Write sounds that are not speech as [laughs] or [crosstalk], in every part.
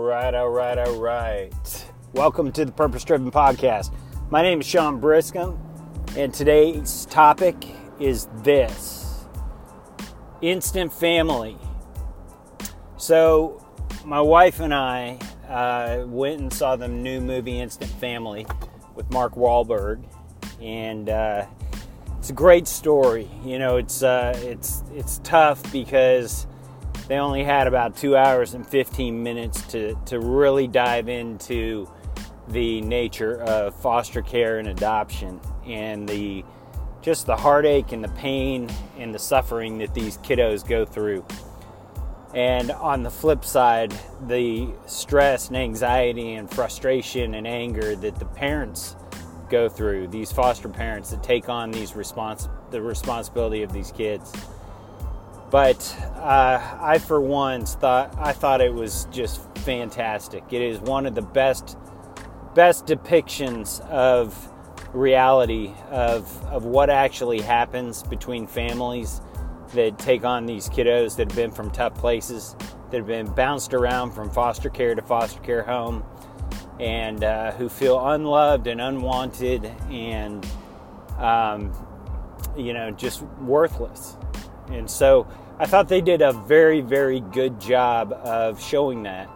right, all right, all right. Welcome to the Purpose Driven Podcast. My name is Sean Briscom, and today's topic is this instant family. So, my wife and I uh, went and saw the new movie Instant Family with Mark Wahlberg, and uh, it's a great story. You know, it's uh, it's it's tough because they only had about two hours and 15 minutes to, to really dive into the nature of foster care and adoption and the just the heartache and the pain and the suffering that these kiddos go through. And on the flip side, the stress and anxiety and frustration and anger that the parents go through, these foster parents that take on these respons- the responsibility of these kids. But uh, I, for once, thought I thought it was just fantastic. It is one of the best best depictions of reality of of what actually happens between families that take on these kiddos that have been from tough places, that have been bounced around from foster care to foster care home, and uh, who feel unloved and unwanted and um, you know just worthless. And so I thought they did a very, very good job of showing that.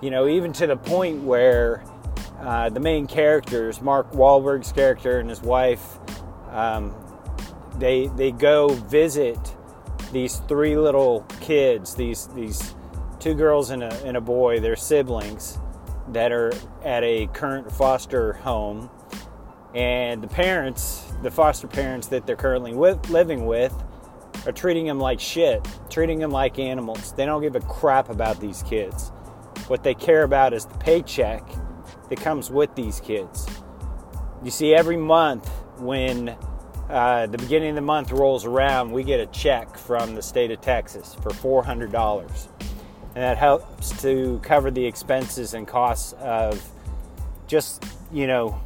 You know, even to the point where uh, the main characters, Mark Wahlberg's character and his wife, um, they they go visit these three little kids, these these two girls and a, and a boy, their siblings, that are at a current foster home, and the parents, the foster parents that they're currently with, living with, are treating them like shit, treating them like animals. They don't give a crap about these kids. What they care about is the paycheck that comes with these kids. You see, every month when uh, the beginning of the month rolls around, we get a check from the state of Texas for $400. And that helps to cover the expenses and costs of just, you know,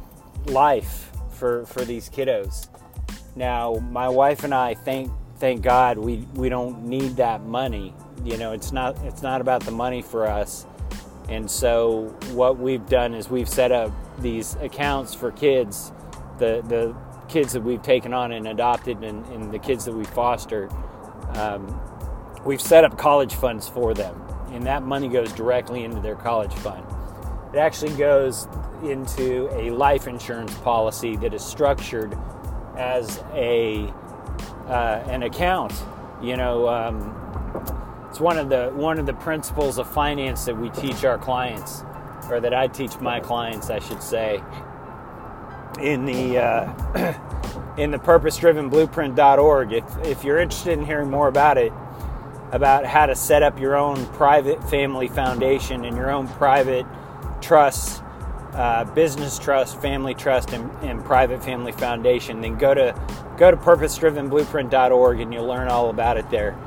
life for, for these kiddos. Now, my wife and I thank thank God we, we don't need that money. You know, it's not it's not about the money for us. And so what we've done is we've set up these accounts for kids, the the kids that we've taken on and adopted, and, and the kids that we fostered. Um, we've set up college funds for them, and that money goes directly into their college fund. It actually goes into a life insurance policy that is structured as a uh, an account. You know, um, it's one of the one of the principles of finance that we teach our clients, or that I teach my clients, I should say. In the uh, [clears throat] in the purpose-driven blueprint.org. If if you're interested in hearing more about it, about how to set up your own private family foundation and your own private trusts uh, business trust, family trust, and, and, private family foundation, then go to go to purpose-drivenblueprint.org and you'll learn all about it there.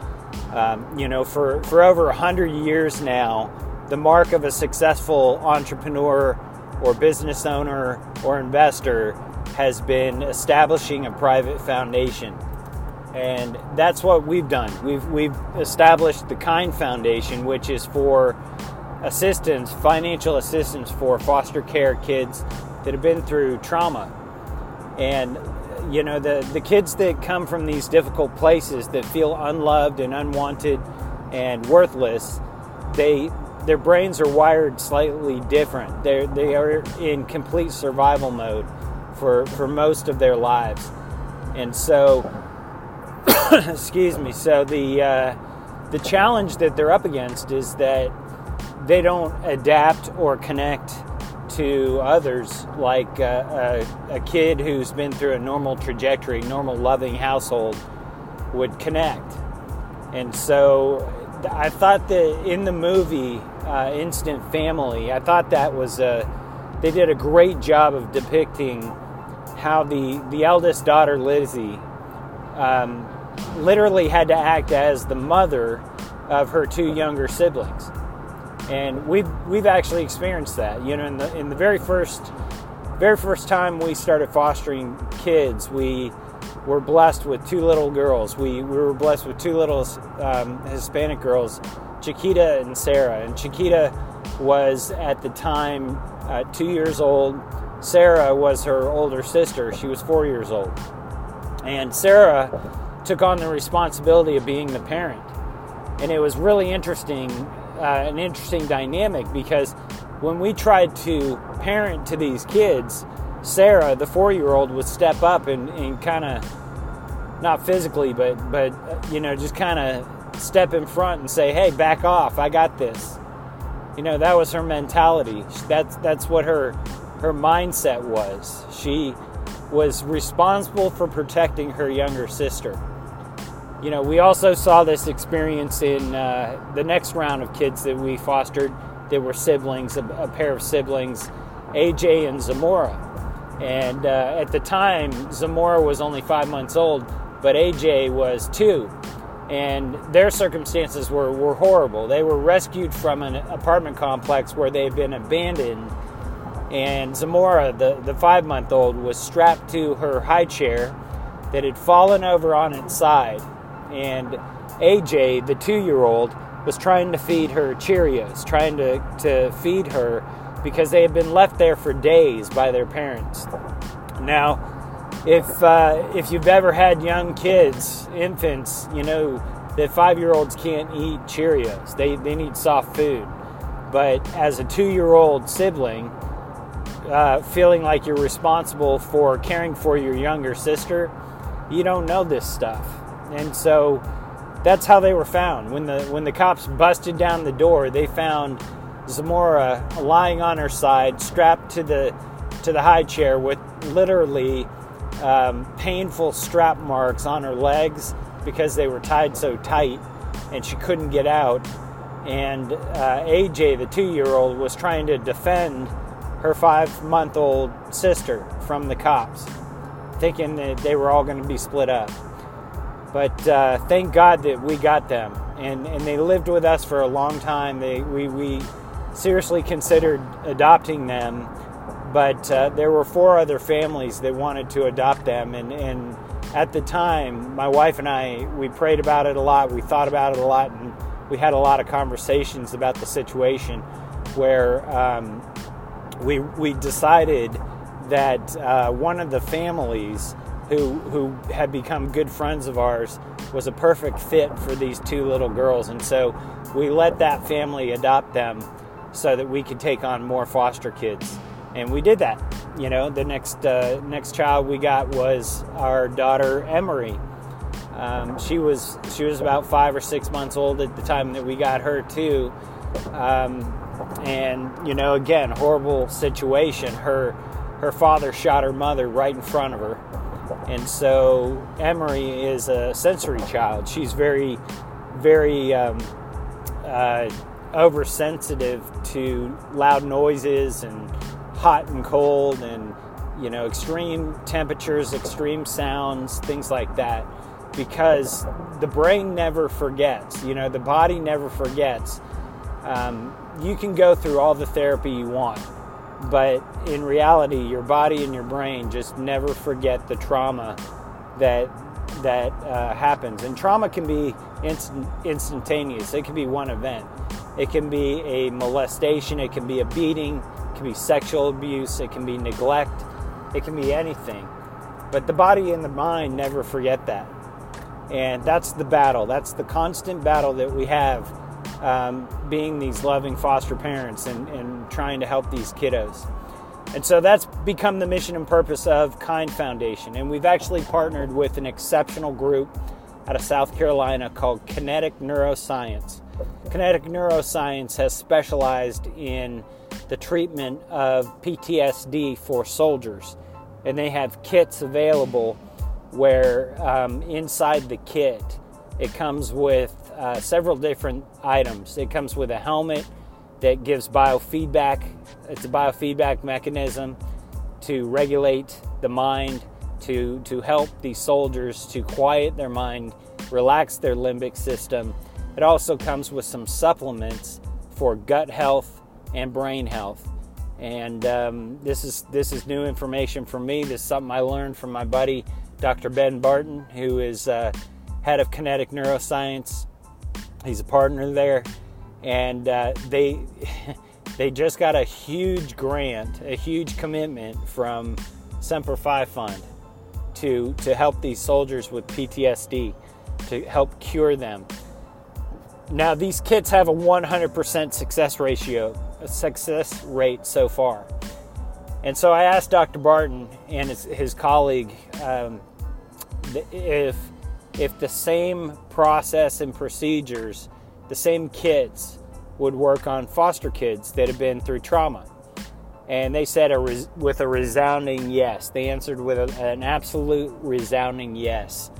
Um, you know, for for over hundred years now, the mark of a successful entrepreneur or business owner or investor has been establishing a private foundation. And that's what we've done. We've, we've established the Kind Foundation, which is for assistance, financial assistance for foster care kids that have been through trauma. And you know, the the kids that come from these difficult places that feel unloved and unwanted and worthless, they their brains are wired slightly different. They they are in complete survival mode for for most of their lives. And so [coughs] excuse me, so the uh, the challenge that they're up against is that they don't adapt or connect to others like a, a, a, kid who's been through a normal trajectory, normal loving household would connect. And so I thought that in the movie uh, Instant Family, I thought that was a, they did a great job of depicting how the, the eldest daughter, Lizzie, um, literally had to act as the mother of her two younger siblings and we've we've actually experienced that. You know, in the in the very first very first time we started fostering kids, we were blessed with two little girls. We, we were blessed with two little um, Hispanic girls, Chiquita and Sarah. And Chiquita was at the time uh, two years old. Sarah was her older sister. She was four years old. And Sarah took on the responsibility of being the parent. And it was really interesting, uh, an interesting dynamic because when we tried to parent to these kids, Sarah, the four year old, would step up and, and kind of, not physically, but, but you know, just kind of step in front and say, hey, back off, I got this. You know, that was her mentality. That's, that's what her, her mindset was. She was responsible for protecting her younger sister. You know, we also saw this experience in uh, the next round of kids that we fostered that were siblings, a, a pair of siblings, AJ and Zamora. And uh, at the time, Zamora was only five months old, but AJ was two. And their circumstances were, were horrible. They were rescued from an apartment complex where they had been abandoned. And Zamora, the, the five month old, was strapped to her high chair that had fallen over on its side. And AJ, the two year old, was trying to feed her Cheerios, trying to, to feed her because they had been left there for days by their parents. Now, if uh, if you've ever had young kids, infants, you know that five year olds can't eat Cheerios. They they need soft food. But as a two year old sibling, uh, feeling like you're responsible for caring for your younger sister, you don't know this stuff, and so that's how they were found. When the when the cops busted down the door, they found Zamora lying on her side, strapped to the to the high chair with literally um, painful strap marks on her legs because they were tied so tight, and she couldn't get out. And uh, AJ, the two-year-old, was trying to defend her five-month-old sister from the cops, thinking that they were all going to be split up. But uh, thank God that we got them, and, and they lived with us for a long time. They we, we seriously considered adopting them, but uh, there were four other families that wanted to adopt them, and, and at the time, my wife and I we prayed about it a lot. We thought about it a lot, and we had a lot of conversations about the situation where um, we we decided that uh, one of the families who who had become good friends of ours was a perfect fit for these two little girls. And so we let that family adopt them so that we could take on more foster kids. And we did that. You know the next uh, next child we got was our daughter Emery. Um, she was she was about five or six months old at the time that we got her too. Um, and you know again horrible situation. Her her father shot her mother right in front of her and so Emery is a sensory child. She's very, very um, uh, oversensitive to loud noises and hot and cold and you know extreme temperatures, extreme sounds, things like that. Because the brain never forgets. You know, the body never forgets. Um, you can go through all the therapy you want but in reality your body and your brain just never forget the trauma that that uh, happens. And trauma can be instant, instantaneous. It can be one event. It can be a molestation. It can be a beating. It can be sexual abuse. It can be neglect. It can be anything. But the body and the mind never forget that. And that's the battle. That's the constant battle that we have um, being these loving foster parents and, and trying to help these kiddos. And so that's become the mission and purpose of Kind Foundation. And we've actually partnered with an exceptional group out of South Carolina called Kinetic Neuroscience. Kinetic Neuroscience has specialized in the treatment of PTSD for soldiers. And they have kits available where um, inside the kit it comes with uh, several different items. It comes with a helmet that gives biofeedback. It's a biofeedback mechanism to regulate the mind, to, to help these soldiers to quiet their mind, relax their limbic system. It also comes with some supplements for gut health and brain health. And um, this is this is new information for me. This is something I learned from my buddy Dr. Ben Barton, who is uh, head of Kinetic Neuroscience He's a partner there, and uh, they [laughs] they just got a huge grant, a huge commitment from Semper Fi Fund to, to help these soldiers with PTSD, to help cure them. Now, these kits have a 100% success ratio, a success rate so far. And so I asked Dr. Barton and his, his colleague um, if, if the same process and procedures, the same kits, would work on foster kids that have been through trauma. And they said a res- with a resounding yes. They answered with a, an absolute resounding yes.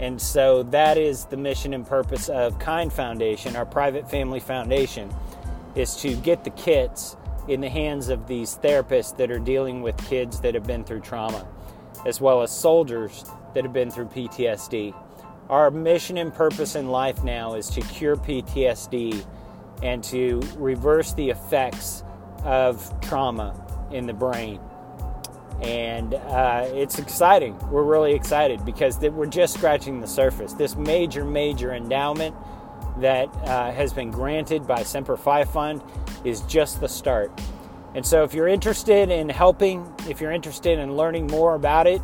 And so that is the mission and purpose of Kind Foundation, our private family foundation, is to get the kits in the hands of these therapists that are dealing with kids that have been through trauma, as well as soldiers that have been through PTSD. Our mission and purpose in life now is to cure PTSD and to reverse the effects of trauma in the brain. And uh, it's exciting. We're really excited because we're just scratching the surface. This major, major endowment that uh, has been granted by Semper Fi Fund is just the start. And so, if you're interested in helping, if you're interested in learning more about it,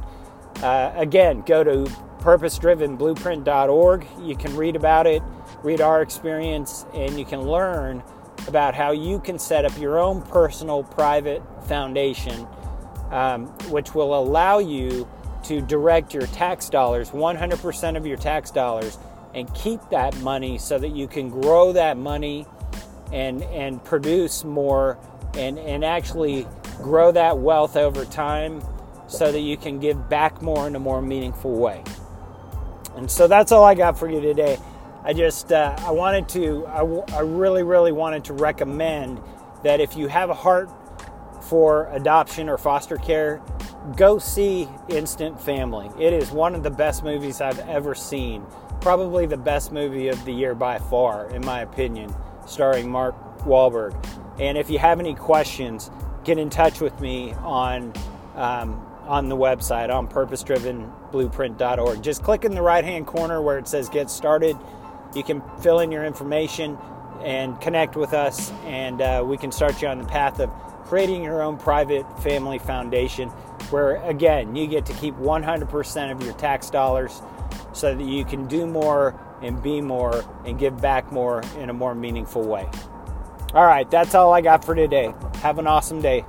uh, again, go to purposedrivenblueprint.org. You can read about it read our experience, and you can learn about how you can set up your own personal private foundation, um, which will allow you to direct your tax dollars, 100% of your tax dollars, and keep that money so that you can grow that money and, and produce more and, and actually grow that wealth over time so that you can give back more in a more meaningful way. And so that's all I got for you today. I just uh, I wanted to I, w- I really really wanted to recommend that if you have a heart for adoption or foster care, go see Instant Family. It is one of the best movies I've ever seen. Probably the best movie of the year by far, in my opinion, starring Mark Wahlberg. And if you have any questions, get in touch with me on um, on the website on purposedrivenblueprint.org. Just click in the right hand corner where it says Get Started you can fill in your information and connect with us, and uh, we can start you on the path of creating your own private family foundation where, again, you get to keep 100% of your tax dollars so that you can do more and be more and give back more in a more meaningful way. All right, that's all I got for today. Have an awesome day.